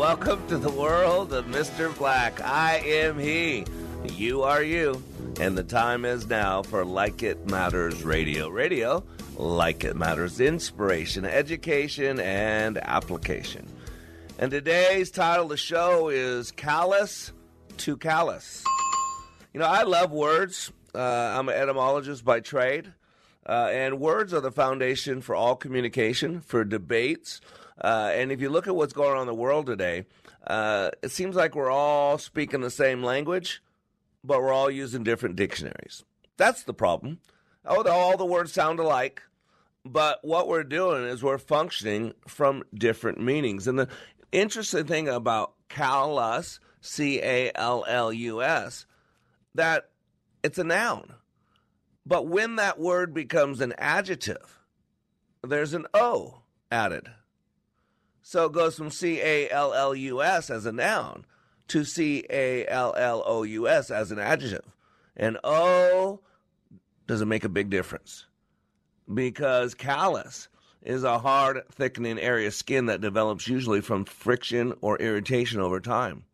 Welcome to the world of Mr. Black. I am he. You are you. And the time is now for Like It Matters Radio. Radio, like it matters, inspiration, education, and application. And today's title of the show is Callous to Callous. You know, I love words. Uh, I'm an etymologist by trade. Uh, and words are the foundation for all communication, for debates, uh, and if you look at what's going on in the world today, uh, it seems like we're all speaking the same language, but we're all using different dictionaries. That's the problem. Oh, all the words sound alike, but what we're doing is we're functioning from different meanings. And the interesting thing about callus, C A L L U S, that it's a noun. But when that word becomes an adjective, there's an O added. So it goes from C A L L U S as a noun to C A L L O U S as an adjective. And O doesn't make a big difference because callus is a hard, thickening area of skin that develops usually from friction or irritation over time,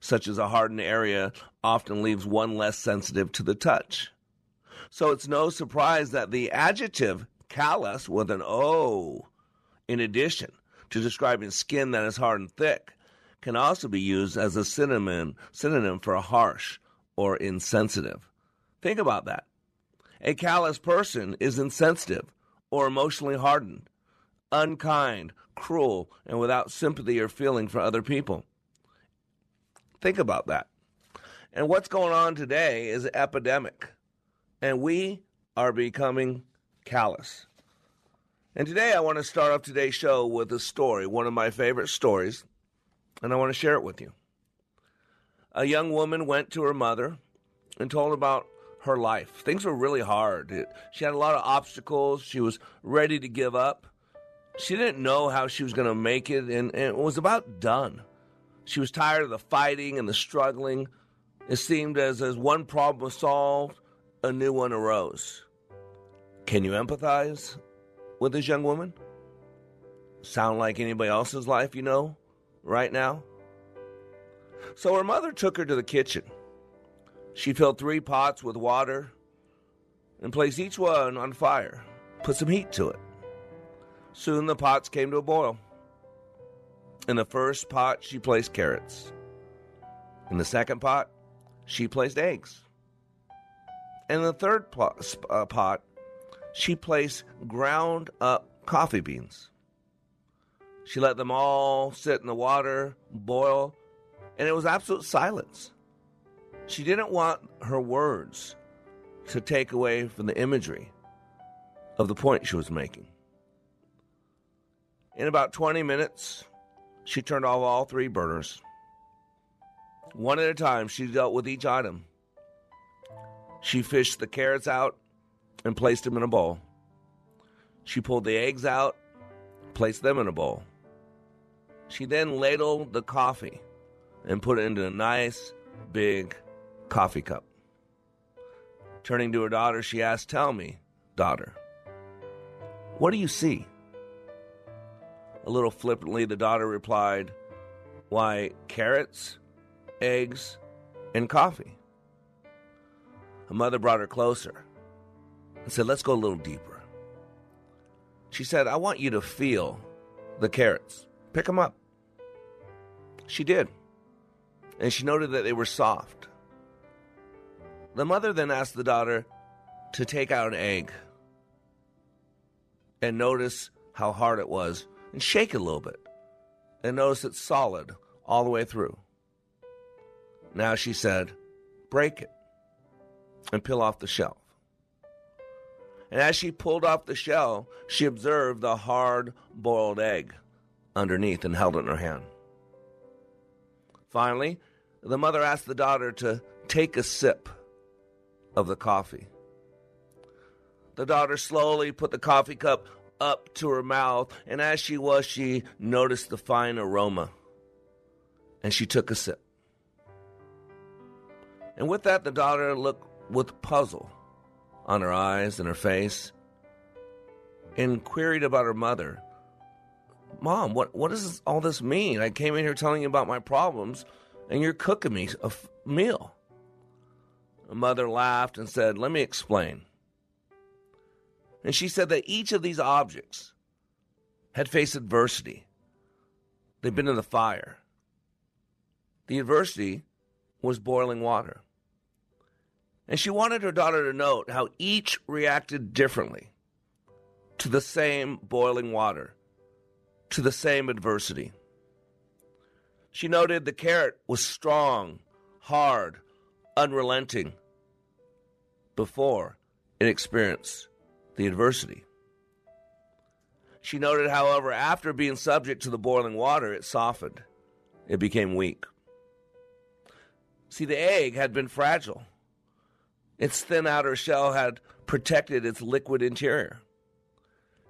such as a hardened area often leaves one less sensitive to the touch. So it's no surprise that the adjective callous with an O, in addition, to describing skin that is hard and thick can also be used as a synonym, synonym for harsh or insensitive. Think about that. A callous person is insensitive or emotionally hardened, unkind, cruel, and without sympathy or feeling for other people. Think about that. And what's going on today is an epidemic, and we are becoming callous. And today I want to start off today's show with a story, one of my favorite stories, and I want to share it with you. A young woman went to her mother and told about her life. Things were really hard. She had a lot of obstacles. She was ready to give up. She didn't know how she was going to make it, and, and it was about done. She was tired of the fighting and the struggling. It seemed as as one problem was solved, a new one arose. Can you empathize? With this young woman? Sound like anybody else's life you know right now? So her mother took her to the kitchen. She filled three pots with water and placed each one on fire, put some heat to it. Soon the pots came to a boil. In the first pot, she placed carrots. In the second pot, she placed eggs. In the third pot, uh, pot she placed ground up coffee beans. She let them all sit in the water, boil, and it was absolute silence. She didn't want her words to take away from the imagery of the point she was making. In about 20 minutes, she turned off all three burners. One at a time, she dealt with each item. She fished the carrots out and placed them in a bowl. She pulled the eggs out, placed them in a bowl. She then ladled the coffee and put it into a nice big coffee cup. Turning to her daughter, she asked, Tell me, daughter, what do you see? A little flippantly, the daughter replied, Why, carrots, eggs, and coffee. Her mother brought her closer and said, Let's go a little deeper. She said, I want you to feel the carrots. Pick them up. She did. and she noted that they were soft. The mother then asked the daughter to take out an egg and notice how hard it was and shake it a little bit and notice it's solid all the way through. Now she said, break it and peel off the shell. And as she pulled off the shell, she observed the hard boiled egg underneath and held it in her hand. Finally, the mother asked the daughter to take a sip of the coffee. The daughter slowly put the coffee cup up to her mouth, and as she was, she noticed the fine aroma. And she took a sip. And with that, the daughter looked with puzzle on her eyes and her face and queried about her mother. Mom, what, what does all this mean? I came in here telling you about my problems, and you're cooking me a f- meal. The mother laughed and said, Let me explain. And she said that each of these objects had faced adversity. They'd been in the fire. The adversity was boiling water. And she wanted her daughter to note how each reacted differently to the same boiling water, to the same adversity. She noted the carrot was strong, hard, unrelenting before it experienced the adversity. She noted, however, after being subject to the boiling water, it softened. It became weak. See, the egg had been fragile. Its thin outer shell had protected its liquid interior.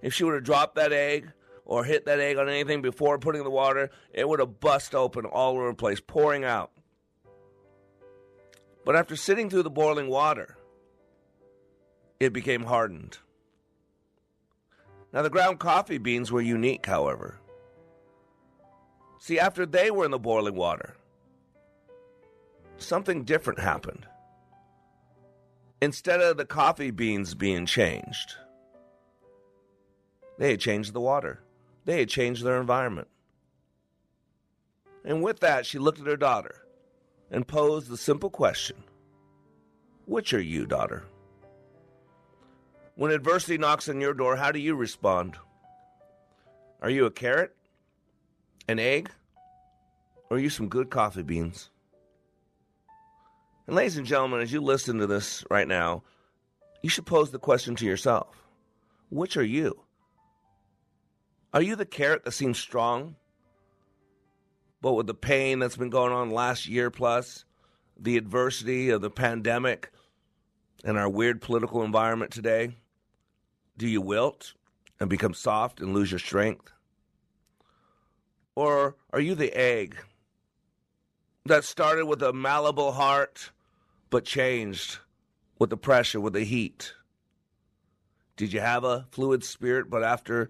If she would have dropped that egg or hit that egg on anything before putting in the water, it would have bust open all over the place, pouring out. But after sitting through the boiling water, it became hardened. Now, the ground coffee beans were unique, however. See, after they were in the boiling water, something different happened. Instead of the coffee beans being changed, they had changed the water. They had changed their environment. And with that, she looked at her daughter and posed the simple question Which are you, daughter? When adversity knocks on your door, how do you respond? Are you a carrot? An egg? Or are you some good coffee beans? And, ladies and gentlemen, as you listen to this right now, you should pose the question to yourself Which are you? Are you the carrot that seems strong, but with the pain that's been going on last year plus, the adversity of the pandemic, and our weird political environment today? Do you wilt and become soft and lose your strength? Or are you the egg that started with a malleable heart but changed with the pressure, with the heat? Did you have a fluid spirit, but after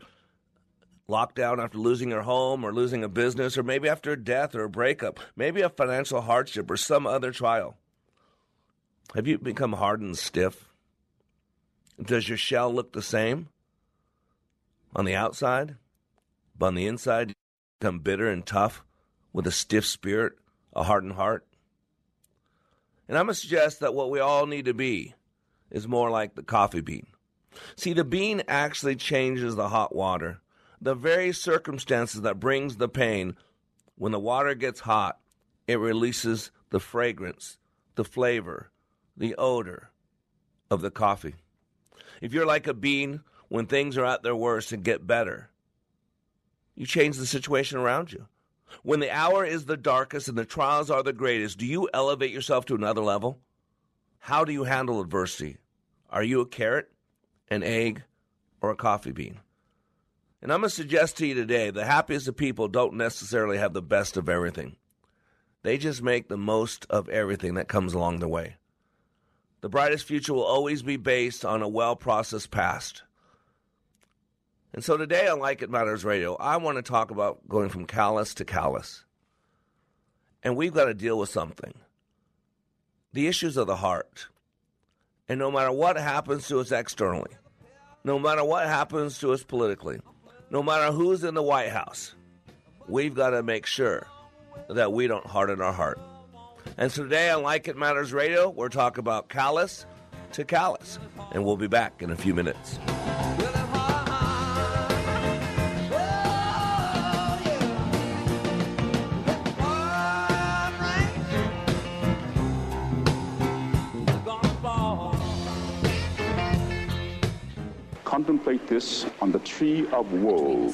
lockdown, after losing your home or losing a business, or maybe after a death or a breakup, maybe a financial hardship or some other trial? Have you become hard and stiff? Does your shell look the same on the outside, but on the inside, you become bitter and tough with a stiff spirit, a hardened heart? And I'm going to suggest that what we all need to be is more like the coffee bean. See, the bean actually changes the hot water. The very circumstances that brings the pain, when the water gets hot, it releases the fragrance, the flavor, the odor of the coffee. If you're like a bean, when things are at their worst and get better, you change the situation around you. When the hour is the darkest and the trials are the greatest, do you elevate yourself to another level? How do you handle adversity? Are you a carrot, an egg, or a coffee bean? And I'm going to suggest to you today the happiest of people don't necessarily have the best of everything. They just make the most of everything that comes along the way. The brightest future will always be based on a well processed past. And so today on Like It Matters Radio, I want to talk about going from callous to callous. And we've got to deal with something the issues of the heart. And no matter what happens to us externally, no matter what happens to us politically, no matter who's in the White House, we've got to make sure that we don't harden our heart. And so today on Like It Matters Radio, we're talking about callous to callous. And we'll be back in a few minutes. Contemplate this on the tree of woe.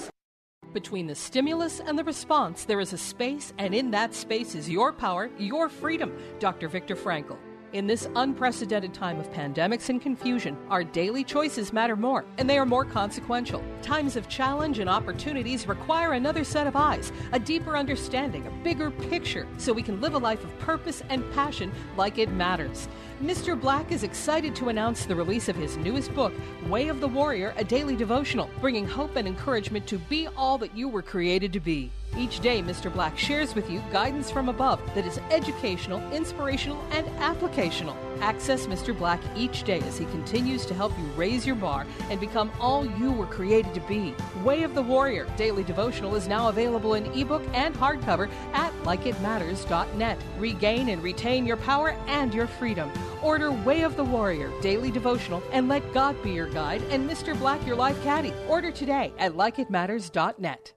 Between the stimulus and the response, there is a space, and in that space is your power, your freedom. Dr. Viktor Frankl. In this unprecedented time of pandemics and confusion, our daily choices matter more, and they are more consequential. Times of challenge and opportunities require another set of eyes, a deeper understanding, a bigger picture, so we can live a life of purpose and passion like it matters. Mr. Black is excited to announce the release of his newest book, Way of the Warrior, a daily devotional, bringing hope and encouragement to be all that you were created to be. Each day, Mr. Black shares with you guidance from above that is educational, inspirational, and applicational. Access Mr. Black each day as he continues to help you raise your bar and become all you were created to be. Way of the Warrior Daily Devotional is now available in ebook and hardcover at likeitmatters.net. Regain and retain your power and your freedom. Order Way of the Warrior Daily Devotional and let God be your guide and Mr. Black your life caddy. Order today at likeitmatters.net.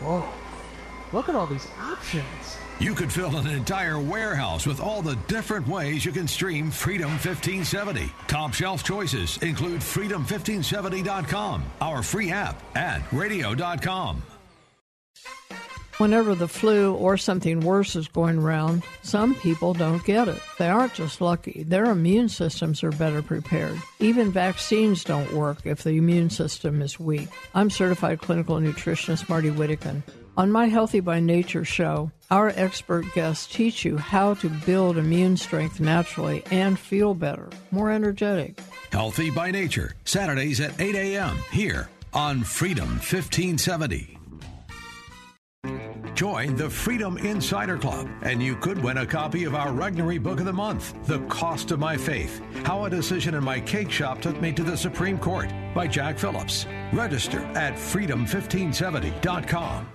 Whoa. Look at all these options. You could fill an entire warehouse with all the different ways you can stream Freedom 1570. Top shelf choices include freedom1570.com, our free app, and radio.com. Whenever the flu or something worse is going around, some people don't get it. They aren't just lucky, their immune systems are better prepared. Even vaccines don't work if the immune system is weak. I'm certified clinical nutritionist Martie Whittekin. On my Healthy by Nature show, our expert guests teach you how to build immune strength naturally and feel better, more energetic. Healthy by Nature, Saturdays at 8 a.m. here on Freedom 1570. Join the Freedom Insider Club, and you could win a copy of our Regnery Book of the Month, The Cost of My Faith How a Decision in My Cake Shop Took Me to the Supreme Court by Jack Phillips. Register at freedom1570.com.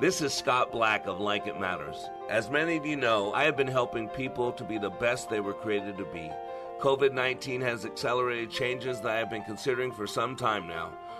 This is Scott Black of Like It Matters. As many of you know, I have been helping people to be the best they were created to be. COVID 19 has accelerated changes that I have been considering for some time now.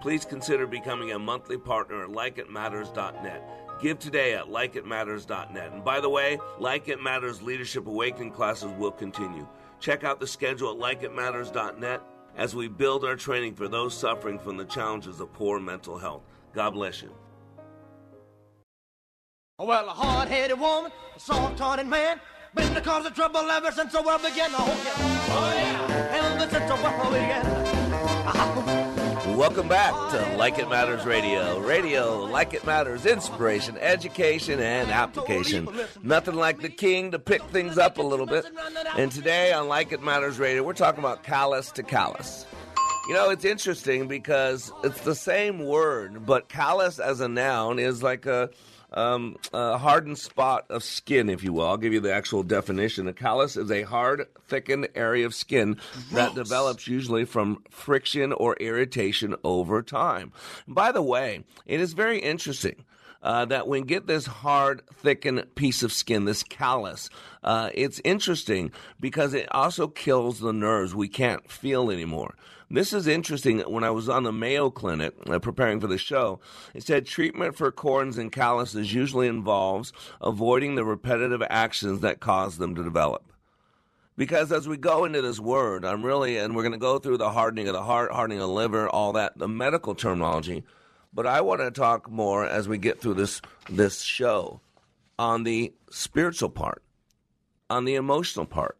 Please consider becoming a monthly partner at likeitmatters.net. Give today at likeitmatters.net. And by the way, Like It Matters Leadership Awakening classes will continue. Check out the schedule at likeitmatters.net as we build our training for those suffering from the challenges of poor mental health. God bless you. Well, a hard-headed woman, a soft-hearted man, been the cause of trouble ever since the world began. Oh yeah, oh yeah, ever since the world began. Welcome back to Like It Matters Radio. Radio, like it matters, inspiration, education, and application. Nothing like the king to pick things up a little bit. And today on Like It Matters Radio, we're talking about callous to callous. You know, it's interesting because it's the same word, but callus as a noun is like a um, a hardened spot of skin, if you will. I'll give you the actual definition. A callus is a hard, thickened area of skin that develops usually from friction or irritation over time. By the way, it is very interesting. Uh, that when get this hard, thickened piece of skin, this callus, uh, it's interesting because it also kills the nerves. We can't feel anymore. This is interesting. When I was on the Mayo Clinic uh, preparing for the show, it said treatment for corns and calluses usually involves avoiding the repetitive actions that cause them to develop. Because as we go into this word, I'm really, and we're going to go through the hardening of the heart, hardening of the liver, all that, the medical terminology. But I want to talk more as we get through this this show on the spiritual part, on the emotional part.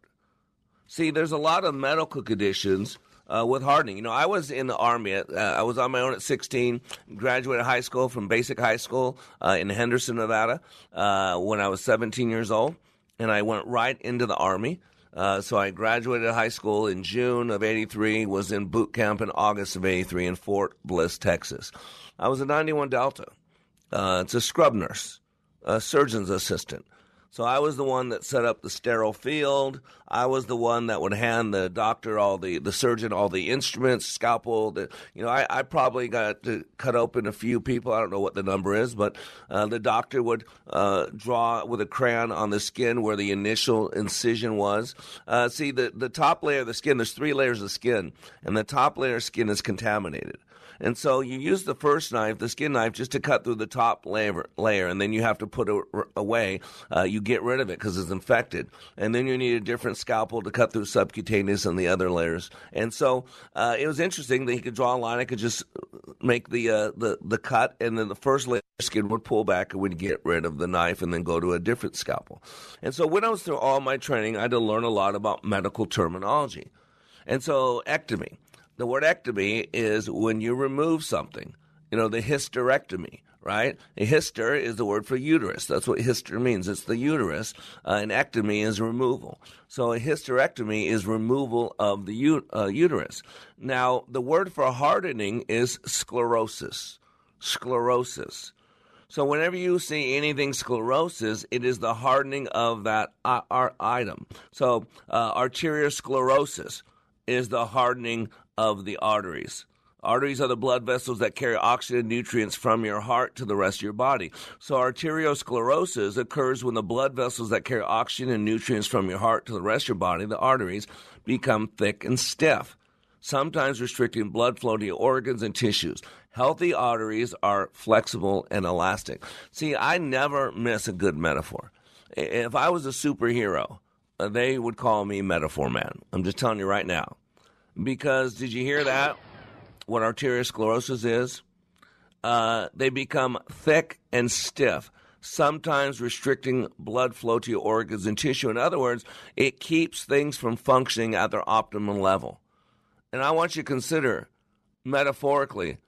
See, there's a lot of medical conditions uh, with hardening. You know, I was in the army. At, uh, I was on my own at 16. Graduated high school from basic high school uh, in Henderson, Nevada, uh, when I was 17 years old. and I went right into the Army. Uh, so I graduated high school in June of 83, was in boot camp in August of 83 in Fort Bliss, Texas. I was a 91 Delta. Uh, it's a scrub nurse, a surgeon's assistant. So I was the one that set up the sterile field. I was the one that would hand the doctor all the, the surgeon all the instruments, scalpel. The, you know, I, I probably got to cut open a few people. I don't know what the number is, but uh, the doctor would uh, draw with a crayon on the skin where the initial incision was. Uh, see, the, the top layer of the skin, there's three layers of skin, and the top layer of skin is contaminated. And so you use the first knife, the skin knife, just to cut through the top layer, layer and then you have to put it away. Uh, you get rid of it because it's infected. And then you need a different scalpel to cut through subcutaneous and the other layers. And so uh, it was interesting that he could draw a line. I could just make the, uh, the, the cut, and then the first layer of skin would pull back and we'd get rid of the knife and then go to a different scalpel. And so when I was through all my training, I had to learn a lot about medical terminology. And so, ectomy. The word ectomy is when you remove something. You know, the hysterectomy, right? A hyster is the word for uterus. That's what hyster means. It's the uterus. Uh, an ectomy is removal. So a hysterectomy is removal of the uh, uterus. Now, the word for hardening is sclerosis. Sclerosis. So whenever you see anything sclerosis, it is the hardening of that uh, item. So uh, arteriosclerosis is the hardening of the arteries. Arteries are the blood vessels that carry oxygen and nutrients from your heart to the rest of your body. So, arteriosclerosis occurs when the blood vessels that carry oxygen and nutrients from your heart to the rest of your body, the arteries, become thick and stiff, sometimes restricting blood flow to your organs and tissues. Healthy arteries are flexible and elastic. See, I never miss a good metaphor. If I was a superhero, they would call me Metaphor Man. I'm just telling you right now. Because did you hear that? What arteriosclerosis is? Uh, they become thick and stiff, sometimes restricting blood flow to your organs and tissue. In other words, it keeps things from functioning at their optimal level. And I want you to consider metaphorically,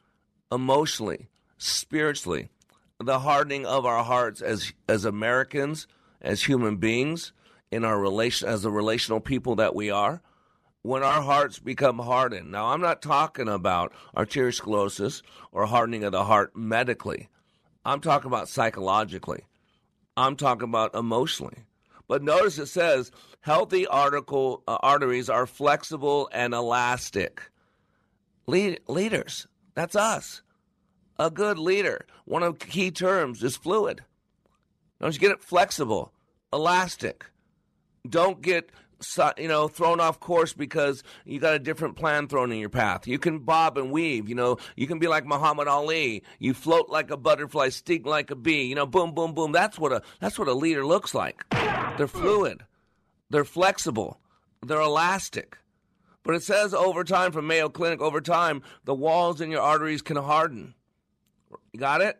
emotionally, spiritually, the hardening of our hearts as as Americans, as human beings, in our relation as the relational people that we are when our hearts become hardened. Now, I'm not talking about arteriosclerosis or hardening of the heart medically. I'm talking about psychologically. I'm talking about emotionally. But notice it says healthy article, uh, arteries are flexible and elastic. Lead, leaders, that's us. A good leader, one of key terms is fluid. Don't you get it? Flexible, elastic. Don't get you know, thrown off course because you got a different plan thrown in your path. You can bob and weave, you know, you can be like Muhammad Ali. You float like a butterfly, sting like a bee, you know, boom, boom, boom. That's what a that's what a leader looks like. They're fluid. They're flexible. They're elastic. But it says over time from Mayo Clinic, over time, the walls in your arteries can harden. You got it?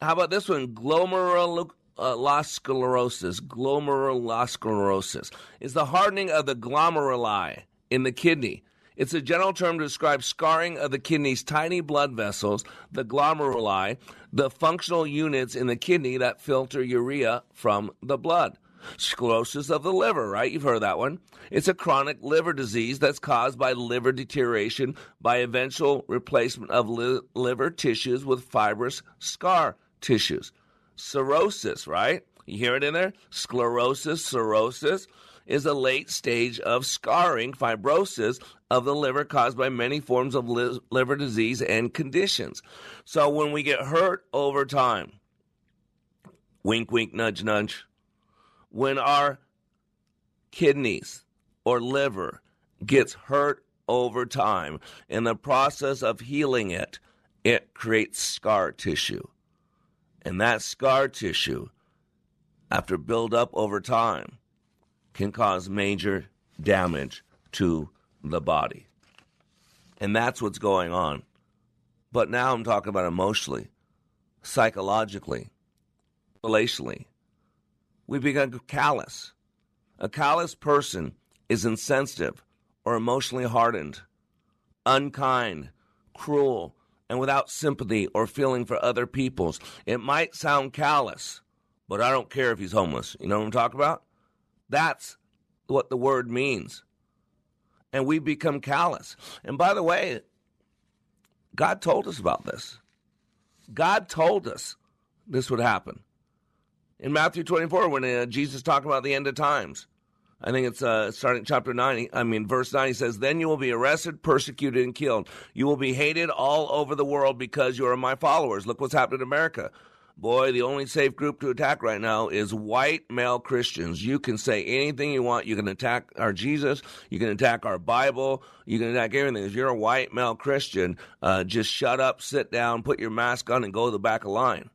How about this one? Glomerular uh, sclerosis, glomerulosclerosis, is the hardening of the glomeruli in the kidney. It's a general term to describe scarring of the kidney's tiny blood vessels, the glomeruli, the functional units in the kidney that filter urea from the blood. Sclerosis of the liver, right? You've heard that one. It's a chronic liver disease that's caused by liver deterioration by eventual replacement of li- liver tissues with fibrous scar tissues cirrhosis, right? You hear it in there? Sclerosis, cirrhosis is a late stage of scarring, fibrosis of the liver caused by many forms of li- liver disease and conditions. So when we get hurt over time, wink, wink, nudge, nudge, when our kidneys or liver gets hurt over time, in the process of healing it, it creates scar tissue. And that scar tissue, after build up over time, can cause major damage to the body. And that's what's going on. But now I'm talking about emotionally, psychologically, relationally. We become callous. A callous person is insensitive or emotionally hardened, unkind, cruel, and without sympathy or feeling for other people's. It might sound callous, but I don't care if he's homeless. You know what I'm talking about? That's what the word means. And we become callous. And by the way, God told us about this. God told us this would happen. In Matthew 24, when uh, Jesus talked about the end of times, I think it's uh, starting chapter 9, I mean, verse 9, he says, Then you will be arrested, persecuted, and killed. You will be hated all over the world because you are my followers. Look what's happened in America. Boy, the only safe group to attack right now is white male Christians. You can say anything you want. You can attack our Jesus. You can attack our Bible. You can attack everything. If you're a white male Christian, uh, just shut up, sit down, put your mask on, and go to the back of the line.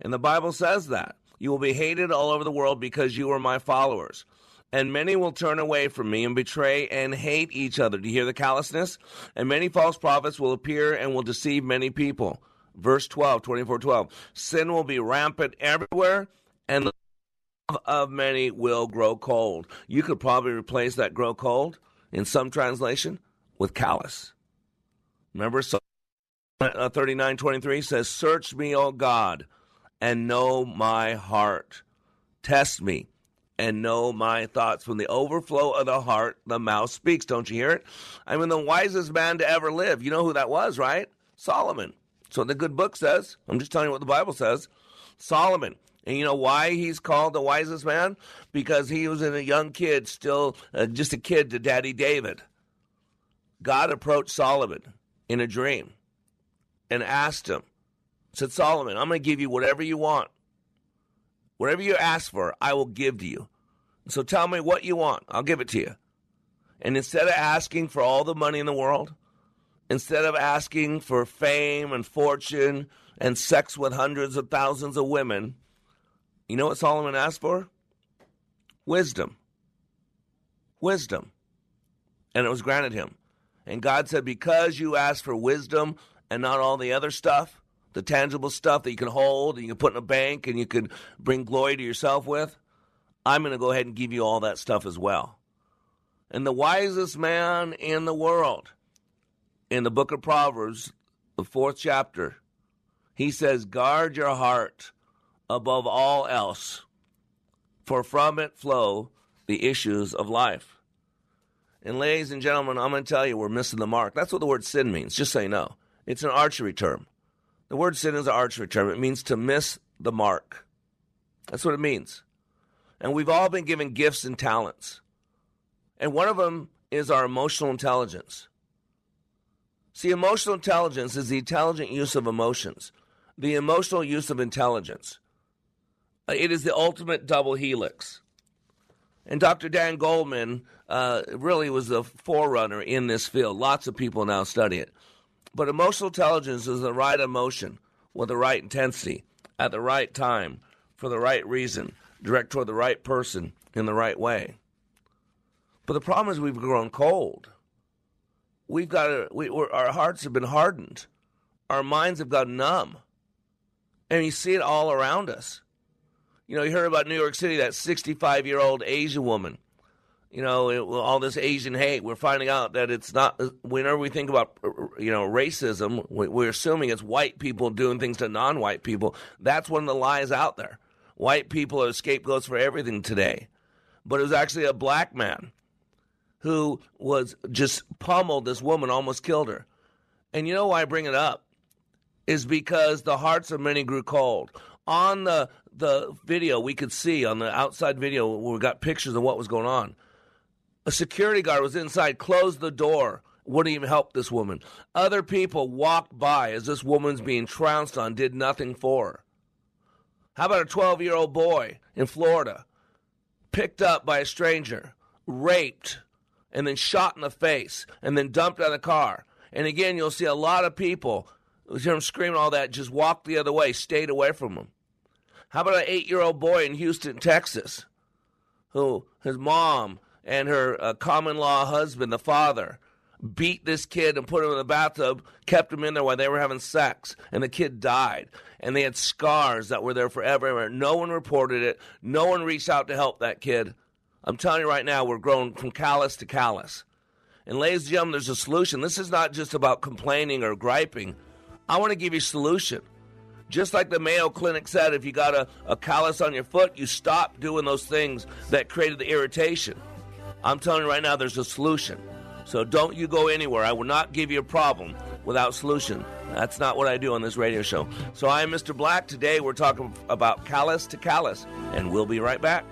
And the Bible says that. You will be hated all over the world because you are my followers. And many will turn away from me and betray and hate each other. Do you hear the callousness? And many false prophets will appear and will deceive many people. Verse 12, 24 12. Sin will be rampant everywhere, and the love of many will grow cold. You could probably replace that grow cold in some translation with callous. Remember, so uh, 39 23 says, Search me, O God, and know my heart. Test me and know my thoughts. From the overflow of the heart, the mouth speaks. Don't you hear it? I'm mean, the wisest man to ever live. You know who that was, right? Solomon. So the good book says. I'm just telling you what the Bible says. Solomon. And you know why he's called the wisest man? Because he was in a young kid, still uh, just a kid to Daddy David. God approached Solomon in a dream and asked him, said, Solomon, I'm going to give you whatever you want. Whatever you ask for, I will give to you. So tell me what you want. I'll give it to you. And instead of asking for all the money in the world, instead of asking for fame and fortune and sex with hundreds of thousands of women, you know what Solomon asked for? Wisdom. Wisdom. And it was granted him. And God said, Because you asked for wisdom and not all the other stuff, the tangible stuff that you can hold and you can put in a bank and you can bring glory to yourself with, I'm going to go ahead and give you all that stuff as well. And the wisest man in the world, in the book of Proverbs, the fourth chapter, he says, Guard your heart above all else, for from it flow the issues of life. And, ladies and gentlemen, I'm going to tell you, we're missing the mark. That's what the word sin means, just you know. It's an archery term. The word sin is an archery term, it means to miss the mark. That's what it means. And we've all been given gifts and talents. And one of them is our emotional intelligence. See, emotional intelligence is the intelligent use of emotions, the emotional use of intelligence. Uh, it is the ultimate double helix. And Dr. Dan Goleman uh, really was the forerunner in this field. Lots of people now study it. But emotional intelligence is the right emotion with the right intensity at the right time for the right reason, direct toward the right person in the right way. But the problem is we've grown cold we've got to, we, our hearts have been hardened, our minds have gotten numb, and you see it all around us. You know, you heard about New York City, that 65 year old Asian woman. You know, it, all this Asian hate. We're finding out that it's not. Whenever we think about, uh, you know, racism, we're assuming it's white people doing things to non-white people. That's one of the lies out there. White people are scapegoats for everything today, but it was actually a black man who was just pummeled this woman, almost killed her. And you know why I bring it up? Is because the hearts of many grew cold. On the the video we could see on the outside video where we got pictures of what was going on. A security guard was inside, closed the door, wouldn't even help this woman. Other people walked by as this woman's being trounced on, did nothing for her. How about a 12 year old boy in Florida, picked up by a stranger, raped, and then shot in the face and then dumped out of the car. And again, you'll see a lot of people, you hear them screaming all that, just walk the other way, stayed away from them. How about an eight year old boy in Houston, Texas, who his mom and her uh, common law husband, the father, beat this kid and put him in the bathtub, kept him in there while they were having sex, and the kid died. And they had scars that were there forever. No one reported it. No one reached out to help that kid. I'm telling you right now, we're growing from callous to callous. And ladies and gentlemen, there's a solution. This is not just about complaining or griping. I want to give you a solution. Just like the Mayo Clinic said, if you got a, a callus on your foot, you stop doing those things that created the irritation. I'm telling you right now, there's a solution. So don't you go anywhere. I will not give you a problem without solution. That's not what I do on this radio show. So I am Mr. Black. Today we're talking about callus to callus, and we'll be right back.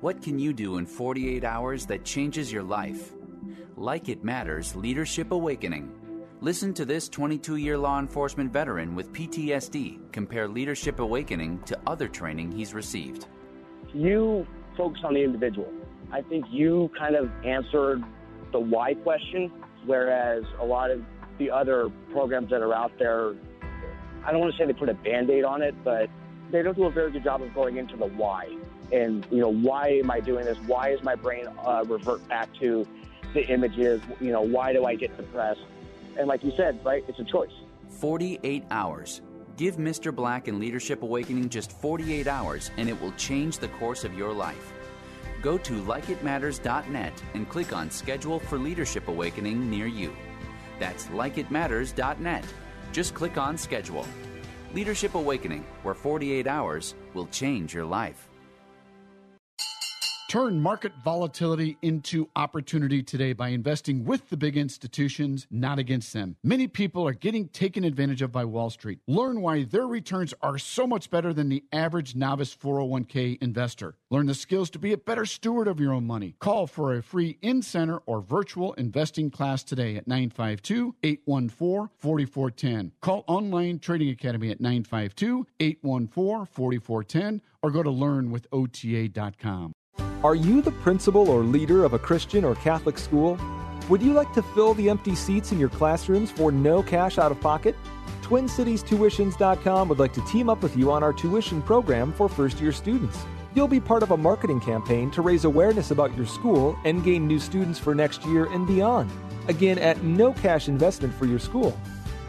What can you do in 48 hours that changes your life? Like It Matters Leadership Awakening. Listen to this 22 year law enforcement veteran with PTSD compare Leadership Awakening to other training he's received. You focus on the individual. I think you kind of answered the why question, whereas a lot of the other programs that are out there, I don't want to say they put a band aid on it, but they don't do a very good job of going into the why. And, you know, why am I doing this? Why is my brain uh, revert back to the images? You know, why do I get depressed? And like you said, right, it's a choice. 48 hours. Give Mr. Black and Leadership Awakening just 48 hours, and it will change the course of your life. Go to likeitmatters.net and click on Schedule for Leadership Awakening near you. That's likeitmatters.net. Just click on Schedule. Leadership Awakening, where 48 hours will change your life. Turn market volatility into opportunity today by investing with the big institutions, not against them. Many people are getting taken advantage of by Wall Street. Learn why their returns are so much better than the average novice 401k investor. Learn the skills to be a better steward of your own money. Call for a free in center or virtual investing class today at 952 814 4410. Call Online Trading Academy at 952 814 4410 or go to learnwithota.com. Are you the principal or leader of a Christian or Catholic school? Would you like to fill the empty seats in your classrooms for no cash out of pocket? TwinCitiesTuitions.com would like to team up with you on our tuition program for first year students. You'll be part of a marketing campaign to raise awareness about your school and gain new students for next year and beyond. Again, at no cash investment for your school.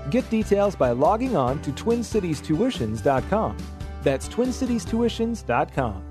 Get details by logging on to TwinCitiesTuitions.com. That's TwinCitiesTuitions.com.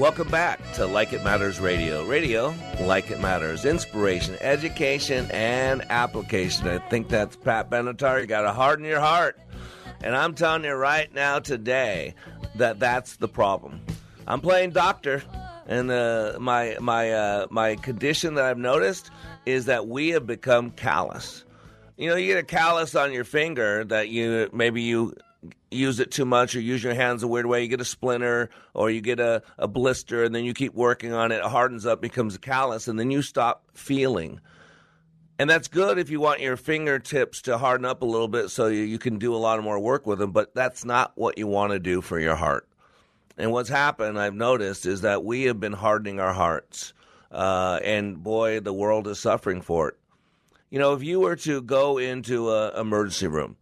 Welcome back to Like It Matters Radio. Radio, like it matters. Inspiration, education, and application. I think that's Pat Benatar. You got to harden your heart. And I'm telling you right now, today, that that's the problem. I'm playing doctor, and uh, my my uh, my condition that I've noticed is that we have become callous. You know, you get a callus on your finger that you maybe you use it too much or use your hands a weird way, you get a splinter or you get a, a blister and then you keep working on it, it hardens up, becomes a callus, and then you stop feeling. And that's good if you want your fingertips to harden up a little bit so you, you can do a lot more work with them, but that's not what you want to do for your heart. And what's happened, I've noticed, is that we have been hardening our hearts. Uh, and boy, the world is suffering for it. You know, if you were to go into an emergency room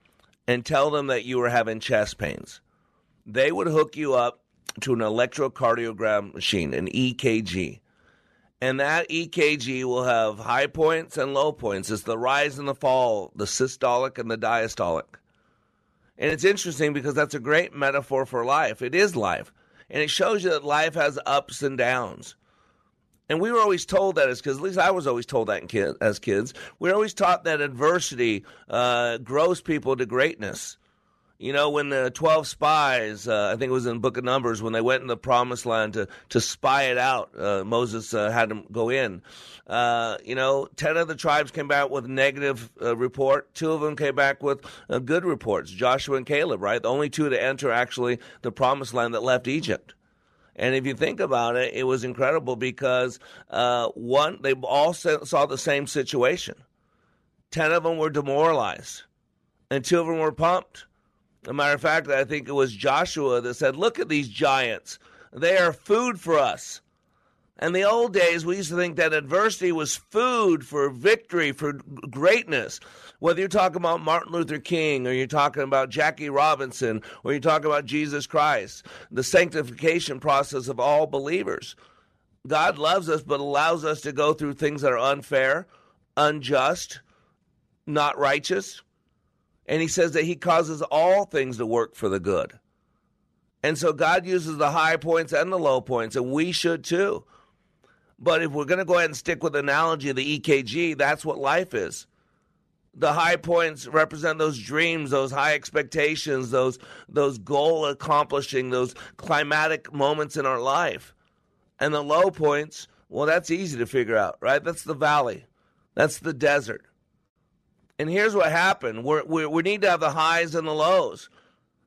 and tell them that you were having chest pains, they would hook you up to an electrocardiogram machine, an EKG. And that EKG will have high points and low points. It's the rise and the fall, the systolic and the diastolic. And it's interesting because that's a great metaphor for life. It is life. And it shows you that life has ups and downs. And we were always told that as kids, at least I was always told that kid, as kids. We were always taught that adversity uh, grows people to greatness. You know, when the 12 spies, uh, I think it was in book of Numbers, when they went in the promised land to, to spy it out, uh, Moses uh, had them go in. Uh, you know, 10 of the tribes came back with negative uh, report. Two of them came back with uh, good reports Joshua and Caleb, right? The only two to enter actually the promised land that left Egypt. And if you think about it, it was incredible because one, they all saw the same situation. 10 of them were demoralized, and two of them were pumped a matter of fact, I think it was Joshua that said, Look at these giants. They are food for us. In the old days, we used to think that adversity was food for victory, for greatness. Whether you're talking about Martin Luther King, or you're talking about Jackie Robinson, or you're talking about Jesus Christ, the sanctification process of all believers. God loves us, but allows us to go through things that are unfair, unjust, not righteous. And he says that he causes all things to work for the good. And so God uses the high points and the low points, and we should too. But if we're going to go ahead and stick with the analogy of the EKG, that's what life is. The high points represent those dreams, those high expectations, those those goal accomplishing, those climatic moments in our life. And the low points, well, that's easy to figure out, right? That's the valley. That's the desert. And here's what happened we we we need to have the highs and the lows.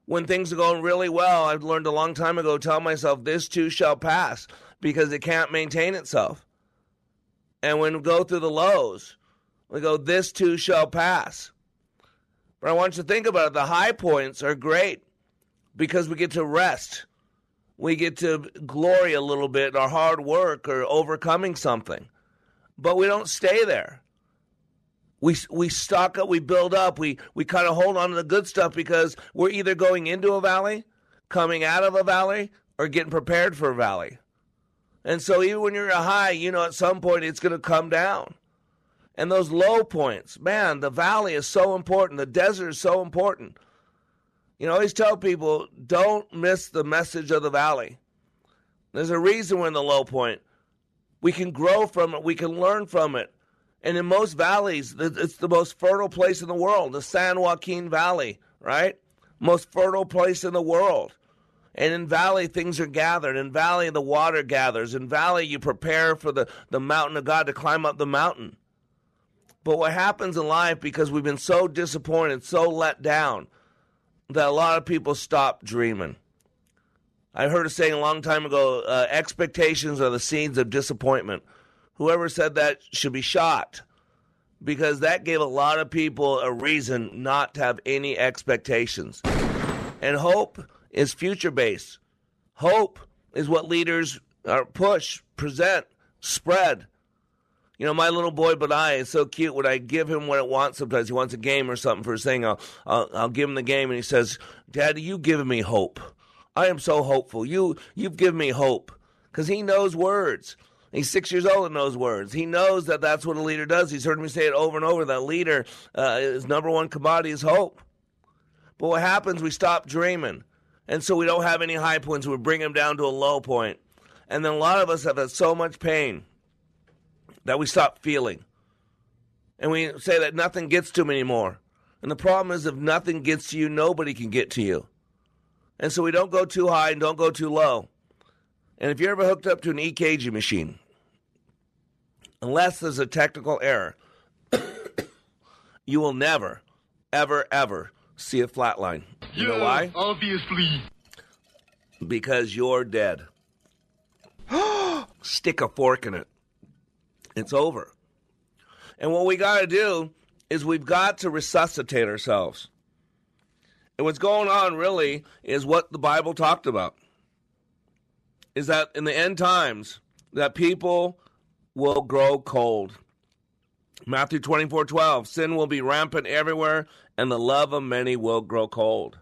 When things are going really well, I've learned a long time ago tell myself, this too shall pass because it can't maintain itself. And when we go through the lows, we go, this too shall pass. But I want you to think about it. The high points are great because we get to rest. We get to glory a little bit in our hard work or overcoming something. But we don't stay there we we stock up, we build up, we we kind of hold on to the good stuff because we're either going into a valley, coming out of a valley, or getting prepared for a valley. And so even when you're at a high, you know at some point it's going to come down. And those low points, man, the valley is so important. The desert is so important. You know, I always tell people don't miss the message of the valley. There's a reason we're in the low point. We can grow from it, we can learn from it. And in most valleys, it's the most fertile place in the world, the San Joaquin Valley, right? Most fertile place in the world. And in valley, things are gathered. In valley, the water gathers. In valley, you prepare for the, the mountain of God to climb up the mountain. But what happens in life, because we've been so disappointed, so let down, that a lot of people stop dreaming. I heard a saying a long time ago uh, expectations are the seeds of disappointment whoever said that should be shot because that gave a lot of people a reason not to have any expectations. And hope is future based. Hope is what leaders are push, present, spread. You know, my little boy but I is so cute. When I give him what it wants, sometimes he wants a game or something for his thing. I'll, I'll, I'll give him the game, and he says, "Daddy, you given me hope. I am so hopeful. You you've given me hope." Because he knows words. He's six years old and knows words. He knows that that's what a leader does. He's heard me say it over and over that leader, uh, number one commodity is hope. But what happens, we stop dreaming. And so we don't have any high points. We bring them down to a low point. And then a lot of us have had so much pain that we stop feeling. And we say that nothing gets to me anymore. And the problem is, if nothing gets to you, nobody can get to you. And so we don't go too high and don't go too low. And if you're ever hooked up to an EKG machine, unless there's a technical error, you will never, ever, ever see a flat line. You know why? Obviously. Because you're dead. Stick a fork in it. It's over. And what we got to do is we've got to resuscitate ourselves. And what's going on really is what the Bible talked about is that in the end times that people will grow cold. Matthew 24 12, sin will be rampant everywhere, and the love of many will grow cold.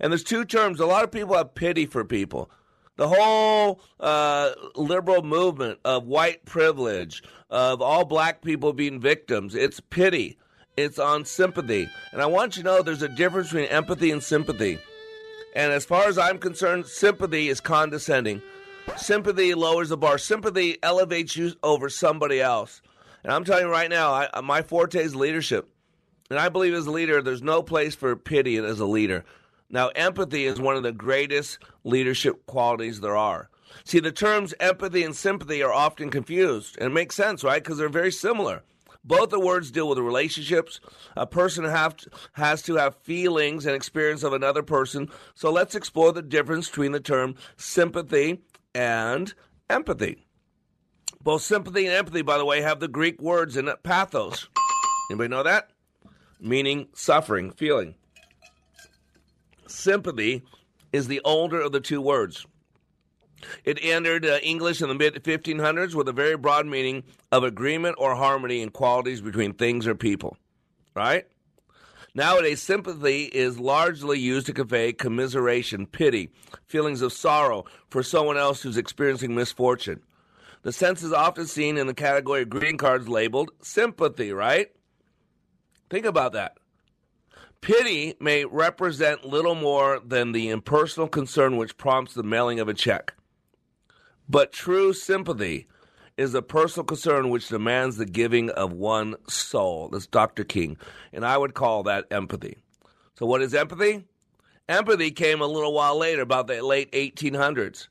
And there's two terms. A lot of people have pity for people. The whole uh, liberal movement of white privilege, of all black people being victims, it's pity. It's on sympathy. And I want you to know there's a difference between empathy and sympathy. And as far as I'm concerned, sympathy is condescending. Sympathy lowers the bar. Sympathy elevates you over somebody else. And I'm telling you right now, I, uh, my forte is leadership. And I believe as a leader, there's no place for pity as a leader. Now, empathy is one of the greatest leadership qualities there are. See, the terms empathy and sympathy are often confused. And it makes sense, right? Because they're very similar. Both the words deal with relationships. A person have to, has to have feelings and experience of another person. So let's explore the difference between the term sympathy and empathy. Both sympathy and empathy, by the way, have the Greek words in it, pathos. Anybody know that? Meaning suffering, feeling. Sympathy is the older of the two words. It entered uh, English in the mid 1500s with a very broad meaning of agreement or harmony in qualities between things or people. Right? Nowadays, sympathy is largely used to convey commiseration, pity, feelings of sorrow for someone else who's experiencing misfortune. The sense is often seen in the category of greeting cards labeled sympathy, right? Think about that. Pity may represent little more than the impersonal concern which prompts the mailing of a check. But true sympathy is a personal concern which demands the giving of one soul. That's Dr. King. And I would call that empathy. So, what is empathy? Empathy came a little while later, about the late 1800s,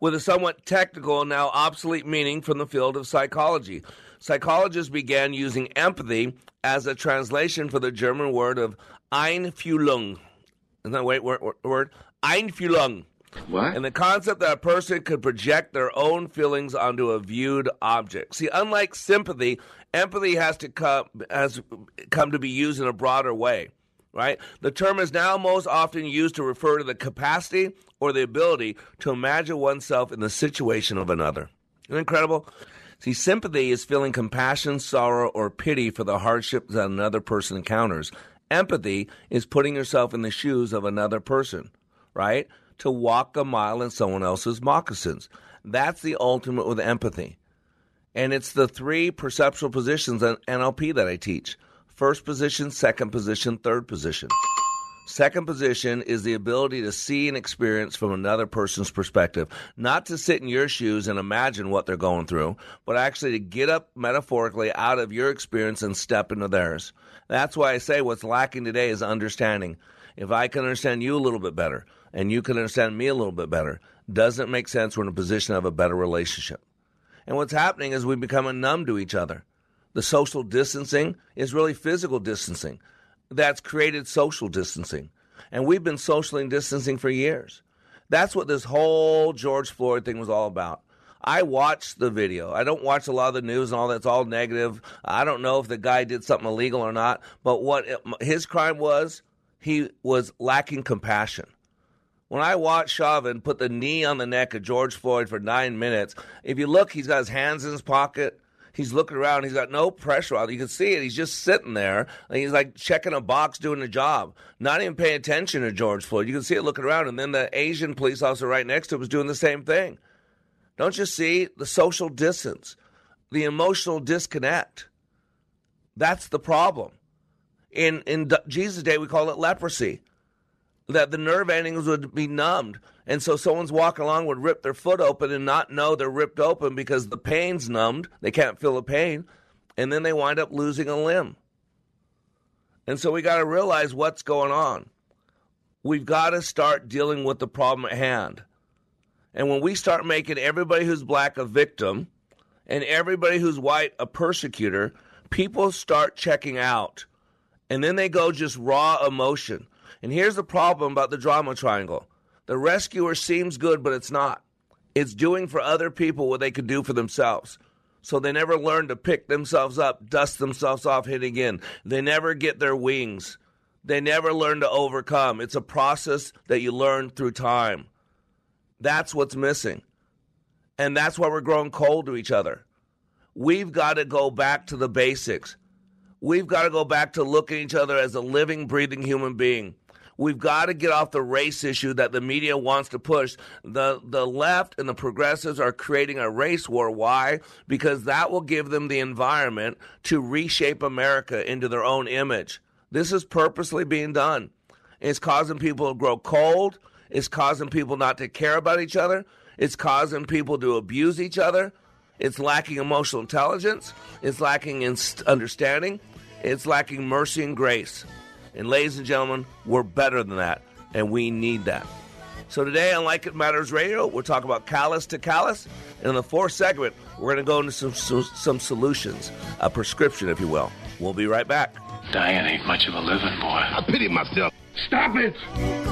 with a somewhat technical, and now obsolete meaning from the field of psychology. Psychologists began using empathy as a translation for the German word of Einfühlung. Isn't that word? word? Einfühlung what? And the concept that a person could project their own feelings onto a viewed object. See, unlike sympathy, empathy has to come has come to be used in a broader way. Right? The term is now most often used to refer to the capacity or the ability to imagine oneself in the situation of another. Isn't incredible? See, sympathy is feeling compassion, sorrow, or pity for the hardships that another person encounters. Empathy is putting yourself in the shoes of another person, right? To walk a mile in someone else's moccasins. That's the ultimate with empathy. And it's the three perceptual positions in NLP that I teach first position, second position, third position. Second position is the ability to see and experience from another person's perspective, not to sit in your shoes and imagine what they're going through, but actually to get up metaphorically out of your experience and step into theirs. That's why I say what's lacking today is understanding. If I can understand you a little bit better, and you can understand me a little bit better, doesn't make sense we're in a position of a better relationship. And what's happening is we become numb to each other. The social distancing is really physical distancing. That's created social distancing. And we've been socially distancing for years. That's what this whole George Floyd thing was all about. I watched the video. I don't watch a lot of the news and all that's all negative. I don't know if the guy did something illegal or not, but what it, his crime was, he was lacking compassion. When I watched Chauvin put the knee on the neck of George Floyd for nine minutes, if you look, he's got his hands in his pocket. He's looking around. He's got no pressure on. You can see it. He's just sitting there. And he's like checking a box, doing a job, not even paying attention to George Floyd. You can see it looking around. And then the Asian police officer right next to him was doing the same thing. Don't you see the social distance, the emotional disconnect? That's the problem. In in Jesus' day, we call it leprosy that the nerve endings would be numbed. And so someone's walking along would rip their foot open and not know they're ripped open because the pain's numbed. They can't feel the pain. And then they wind up losing a limb. And so we got to realize what's going on. We've got to start dealing with the problem at hand. And when we start making everybody who's black a victim and everybody who's white a persecutor, people start checking out. And then they go just raw emotion. And here's the problem about the drama triangle the rescuer seems good, but it's not. It's doing for other people what they could do for themselves. So they never learn to pick themselves up, dust themselves off, hit again. They never get their wings. They never learn to overcome. It's a process that you learn through time. That's what's missing. And that's why we're growing cold to each other. We've got to go back to the basics. We've got to go back to looking at each other as a living, breathing human being. We've got to get off the race issue that the media wants to push. The the left and the progressives are creating a race war. Why? Because that will give them the environment to reshape America into their own image. This is purposely being done. It's causing people to grow cold. It's causing people not to care about each other. It's causing people to abuse each other. It's lacking emotional intelligence. It's lacking in understanding. It's lacking mercy and grace. And ladies and gentlemen, we're better than that, and we need that. So today on Like It Matters Radio, we're talking about callus to callus. And in the fourth segment, we're going to go into some, some, some solutions, a prescription, if you will. We'll be right back. Dying ain't much of a living, boy. I pity myself. Stop it!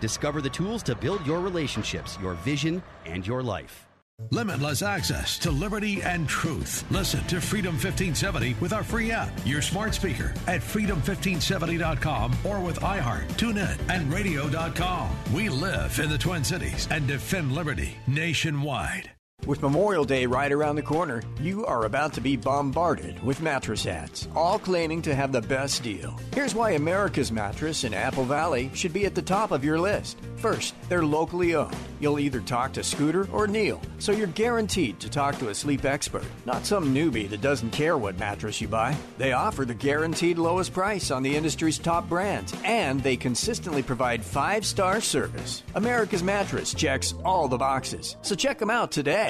Discover the tools to build your relationships, your vision, and your life. Limitless access to liberty and truth. Listen to Freedom 1570 with our free app, your smart speaker at freedom1570.com or with iHeart, TuneIn, and radio.com. We live in the Twin Cities and defend liberty nationwide. With Memorial Day right around the corner, you are about to be bombarded with mattress ads, all claiming to have the best deal. Here's why America's Mattress in Apple Valley should be at the top of your list. First, they're locally owned. You'll either talk to Scooter or Neil, so you're guaranteed to talk to a sleep expert, not some newbie that doesn't care what mattress you buy. They offer the guaranteed lowest price on the industry's top brands, and they consistently provide five star service. America's Mattress checks all the boxes, so check them out today.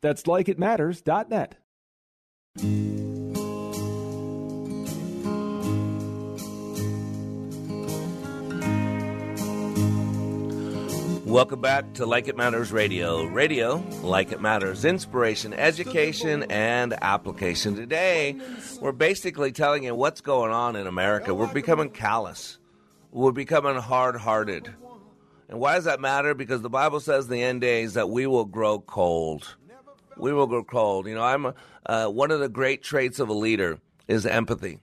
That's likeitmatters.net. Welcome back to Like It Matters Radio. Radio, like it matters, inspiration, education, and application. Today, we're basically telling you what's going on in America. We're becoming callous, we're becoming hard hearted. And why does that matter? Because the Bible says in the end days that we will grow cold. We will grow cold. You know, I'm a, uh, one of the great traits of a leader is empathy.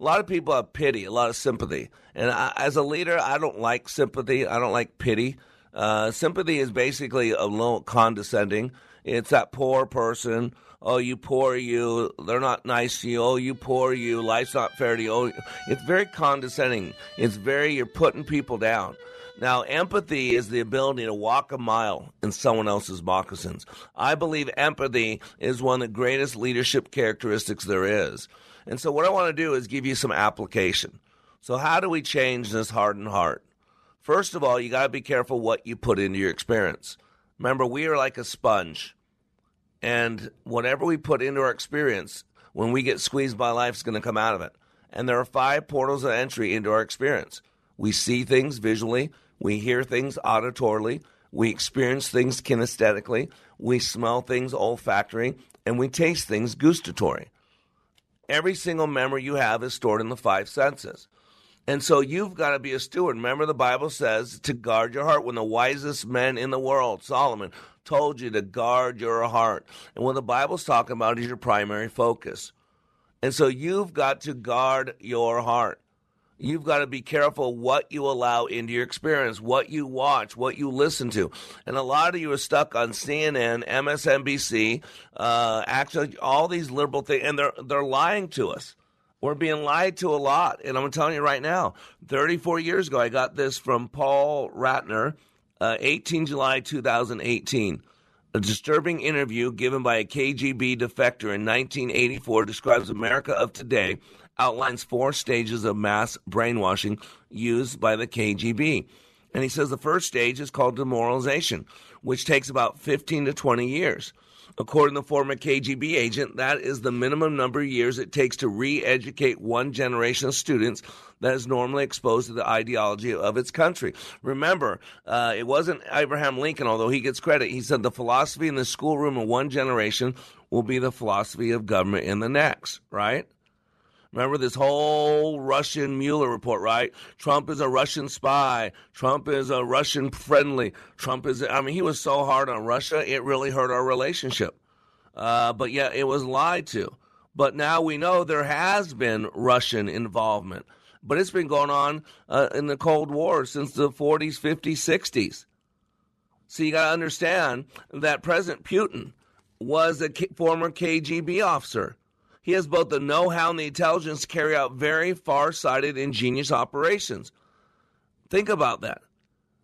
A lot of people have pity, a lot of sympathy. And I, as a leader, I don't like sympathy. I don't like pity. Uh, sympathy is basically a little condescending. It's that poor person. Oh, you poor you. They're not nice to you. Oh, you poor you. Life's not fair to you. Oh, it's very condescending. It's very, you're putting people down. Now, empathy is the ability to walk a mile in someone else's moccasins. I believe empathy is one of the greatest leadership characteristics there is. And so, what I want to do is give you some application. So, how do we change this hardened heart? First of all, you got to be careful what you put into your experience. Remember, we are like a sponge. And whatever we put into our experience, when we get squeezed by life, is going to come out of it. And there are five portals of entry into our experience. We see things visually, we hear things auditorily, we experience things kinesthetically, we smell things olfactory, and we taste things gustatory. Every single memory you have is stored in the five senses. And so you've got to be a steward. Remember, the Bible says to guard your heart. When the wisest men in the world, Solomon, told you to guard your heart. And what the Bible's talking about is your primary focus. And so you've got to guard your heart. You've got to be careful what you allow into your experience, what you watch, what you listen to. And a lot of you are stuck on CNN, MSNBC, uh, actually all these liberal things, and they're they're lying to us. We're being lied to a lot. And I'm telling you right now, 34 years ago, I got this from Paul Ratner, uh, 18 July 2018. A disturbing interview given by a KGB defector in 1984 describes America of today outlines four stages of mass brainwashing used by the KGB. And he says the first stage is called demoralization, which takes about 15 to 20 years. According to the former KGB agent, that is the minimum number of years it takes to re educate one generation of students that is normally exposed to the ideology of its country. Remember, uh, it wasn't Abraham Lincoln, although he gets credit. He said the philosophy in the schoolroom of one generation will be the philosophy of government in the next, right? Remember this whole Russian Mueller report, right? Trump is a Russian spy. Trump is a Russian friendly. Trump is, I mean, he was so hard on Russia, it really hurt our relationship. Uh, but yeah, it was lied to. But now we know there has been Russian involvement. But it's been going on uh, in the Cold War since the 40s, 50s, 60s. So you got to understand that President Putin was a former KGB officer. He has both the know how and the intelligence to carry out very far sighted, ingenious operations. Think about that.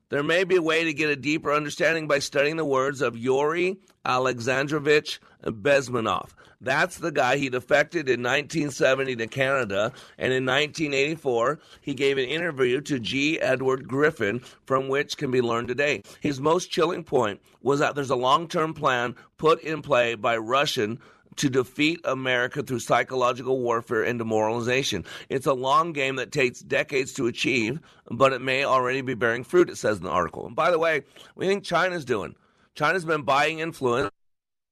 There may be a way to get a deeper understanding by studying the words of Yuri Alexandrovich Bezmenov. That's the guy he defected in 1970 to Canada, and in 1984 he gave an interview to G. Edward Griffin, from which can be learned today. His most chilling point was that there's a long term plan put in play by Russian to defeat America through psychological warfare and demoralization. It's a long game that takes decades to achieve, but it may already be bearing fruit, it says in the article. And by the way, we think China's doing. China's been buying influence.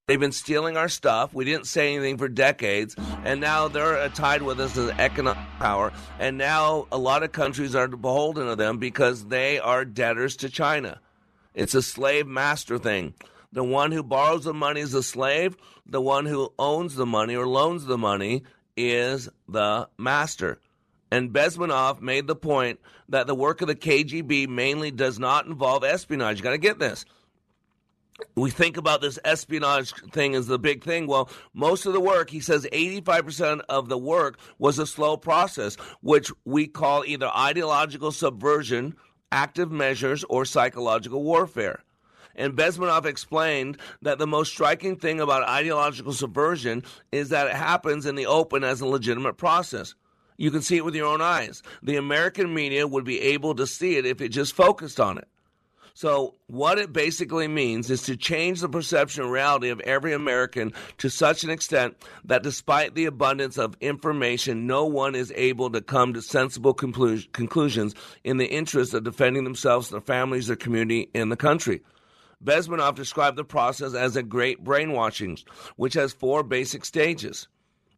They've been stealing our stuff. We didn't say anything for decades, and now they're uh, tied with us as economic power. And now a lot of countries are beholden to them because they are debtors to China. It's a slave master thing. The one who borrows the money is a slave. The one who owns the money or loans the money is the master. And Bezmenov made the point that the work of the KGB mainly does not involve espionage. You got to get this. We think about this espionage thing as the big thing. Well, most of the work, he says 85% of the work was a slow process, which we call either ideological subversion, active measures, or psychological warfare. And Bezmenov explained that the most striking thing about ideological subversion is that it happens in the open as a legitimate process. You can see it with your own eyes. The American media would be able to see it if it just focused on it. So, what it basically means is to change the perception and reality of every American to such an extent that despite the abundance of information, no one is able to come to sensible conclu- conclusions in the interest of defending themselves, their families, their community, and the country. Bezmenov described the process as a great brainwashing, which has four basic stages.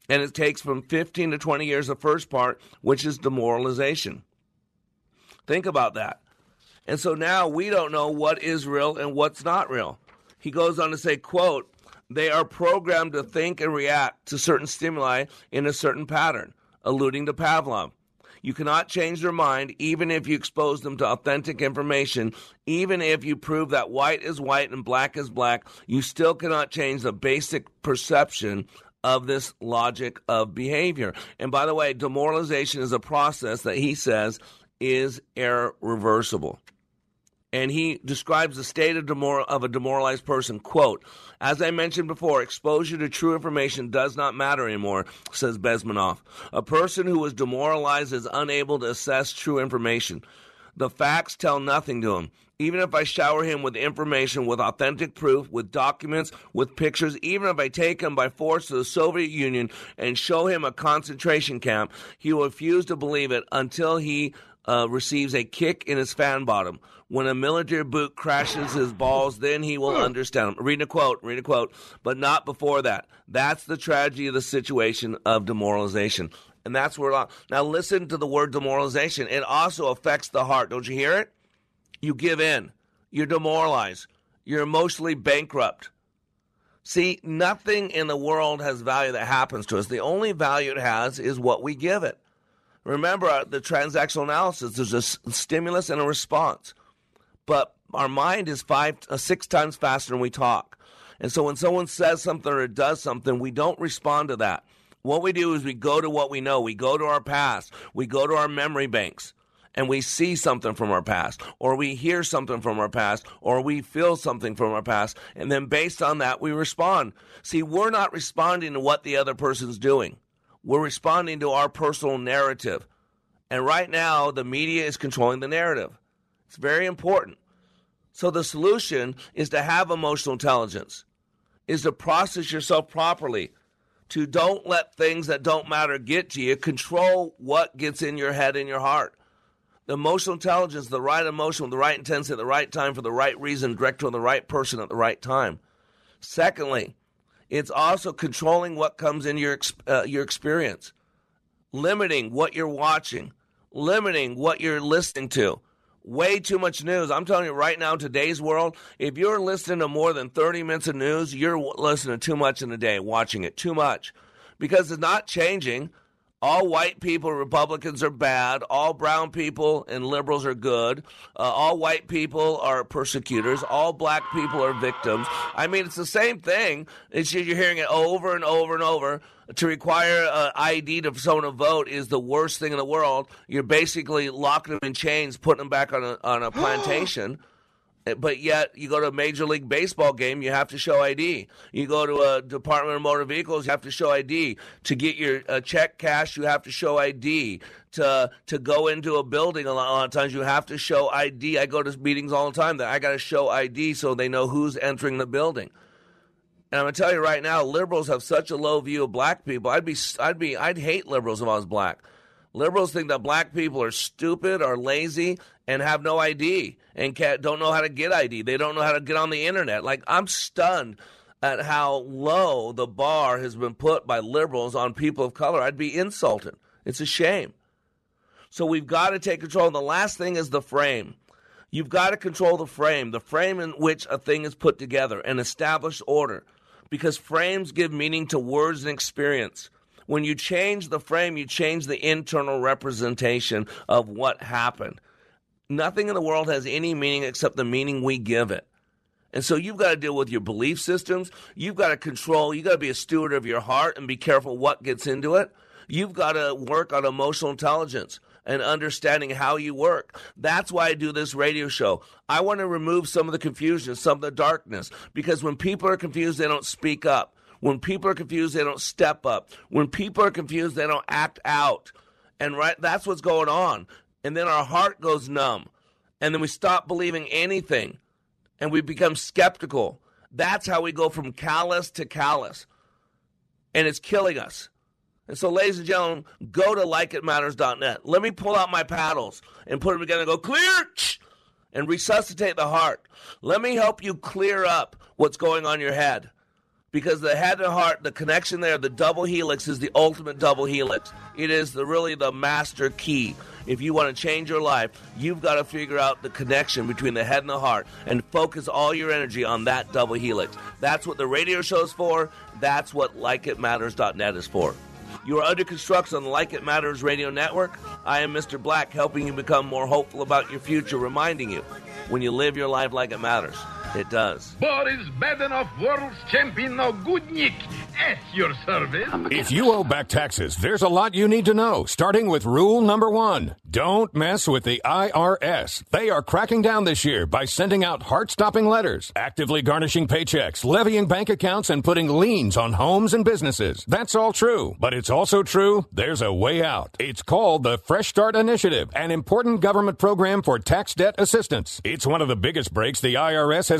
And it takes from 15 to 20 years the first part, which is demoralization. Think about that. And so now we don't know what is real and what's not real. He goes on to say, quote, they are programmed to think and react to certain stimuli in a certain pattern, alluding to Pavlov. You cannot change their mind even if you expose them to authentic information. Even if you prove that white is white and black is black, you still cannot change the basic perception of this logic of behavior. And by the way, demoralization is a process that he says is irreversible and he describes the state of, demor- of, a demoralized person. Quote as i mentioned before exposure to true information does not matter anymore says bezmenov. A person who is demoralized is unable to assess true information. The facts tell nothing to him. Even if I shower him with information, with authentic proof, with documents, with pictures, even if I take him by force to the Soviet Union and show him a concentration camp, he will refuse to believe it until he uh, receives a kick in his fan bottom. When a military boot crashes his balls, then he will understand. I'm reading a quote, reading a quote, but not before that. That's the tragedy of the situation of demoralization. And that's where now listen to the word demoralization. It also affects the heart. Don't you hear it? You give in. You're demoralized. You're emotionally bankrupt. See, nothing in the world has value that happens to us. The only value it has is what we give it. Remember uh, the transactional analysis there's a stimulus and a response. But our mind is five, uh, six times faster than we talk. And so when someone says something or does something, we don't respond to that. What we do is we go to what we know. We go to our past. We go to our memory banks and we see something from our past, or we hear something from our past, or we feel something from our past, and then based on that, we respond. See, we're not responding to what the other person's doing, we're responding to our personal narrative. And right now, the media is controlling the narrative. It's very important. So, the solution is to have emotional intelligence, is to process yourself properly, to don't let things that don't matter get to you, control what gets in your head and your heart The emotional intelligence, the right emotion, the right intensity, at the right time for the right reason, directed to the right person at the right time. Secondly, it's also controlling what comes in your uh, your experience, limiting what you're watching, limiting what you're listening to. Way too much news. I'm telling you right now, today's world, if you're listening to more than 30 minutes of news, you're listening too much in a day, watching it too much, because it's not changing all white people, Republicans are bad. All brown people and liberals are good. Uh, all white people are persecutors. All black people are victims. I mean, it's the same thing. It's you're hearing it over and over and over. To require an ID to someone to vote is the worst thing in the world. You're basically locking them in chains, putting them back on a, on a plantation. But yet, you go to a Major League Baseball game, you have to show ID. You go to a Department of Motor Vehicles, you have to show ID. To get your uh, check cash, you have to show ID. To to go into a building, a lot, a lot of times you have to show ID. I go to meetings all the time that I got to show ID so they know who's entering the building. And I'm gonna tell you right now, liberals have such a low view of black people. I'd be, I'd be, I'd hate liberals if I was black. Liberals think that black people are stupid or lazy and have no ID and don't know how to get ID. They don't know how to get on the internet. Like, I'm stunned at how low the bar has been put by liberals on people of color. I'd be insulted. It's a shame. So we've got to take control. And the last thing is the frame. You've got to control the frame, the frame in which a thing is put together, an established order, because frames give meaning to words and experience. When you change the frame, you change the internal representation of what happened. Nothing in the world has any meaning except the meaning we give it. And so you've got to deal with your belief systems. You've got to control, you've got to be a steward of your heart and be careful what gets into it. You've got to work on emotional intelligence and understanding how you work. That's why I do this radio show. I want to remove some of the confusion, some of the darkness, because when people are confused, they don't speak up. When people are confused, they don't step up. When people are confused, they don't act out. And right that's what's going on. And then our heart goes numb. And then we stop believing anything and we become skeptical. That's how we go from callous to callous. And it's killing us. And so, ladies and gentlemen, go to likeitmatters.net. Let me pull out my paddles and put them together and go clear and resuscitate the heart. Let me help you clear up what's going on in your head because the head and heart, the connection there, the double helix is the ultimate double helix. It is the really the master key. If you want to change your life, you've got to figure out the connection between the head and the heart and focus all your energy on that double helix. That's what the radio show is for. That's what likeitmatters.net is for. You are under construction on the Like It Matters radio network. I am Mr. Black, helping you become more hopeful about your future, reminding you when you live your life like it matters. It does. Boris Badenov, world champion Gudnik, at your service. If you owe back taxes, there's a lot you need to know, starting with rule number one. Don't mess with the IRS. They are cracking down this year by sending out heart-stopping letters, actively garnishing paychecks, levying bank accounts, and putting liens on homes and businesses. That's all true. But it's also true there's a way out. It's called the Fresh Start Initiative, an important government program for tax debt assistance. It's one of the biggest breaks the IRS has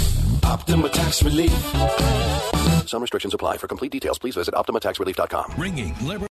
Optima Tax Relief. Some restrictions apply. For complete details, please visit OptimaTaxRelief.com. Ringing liberty.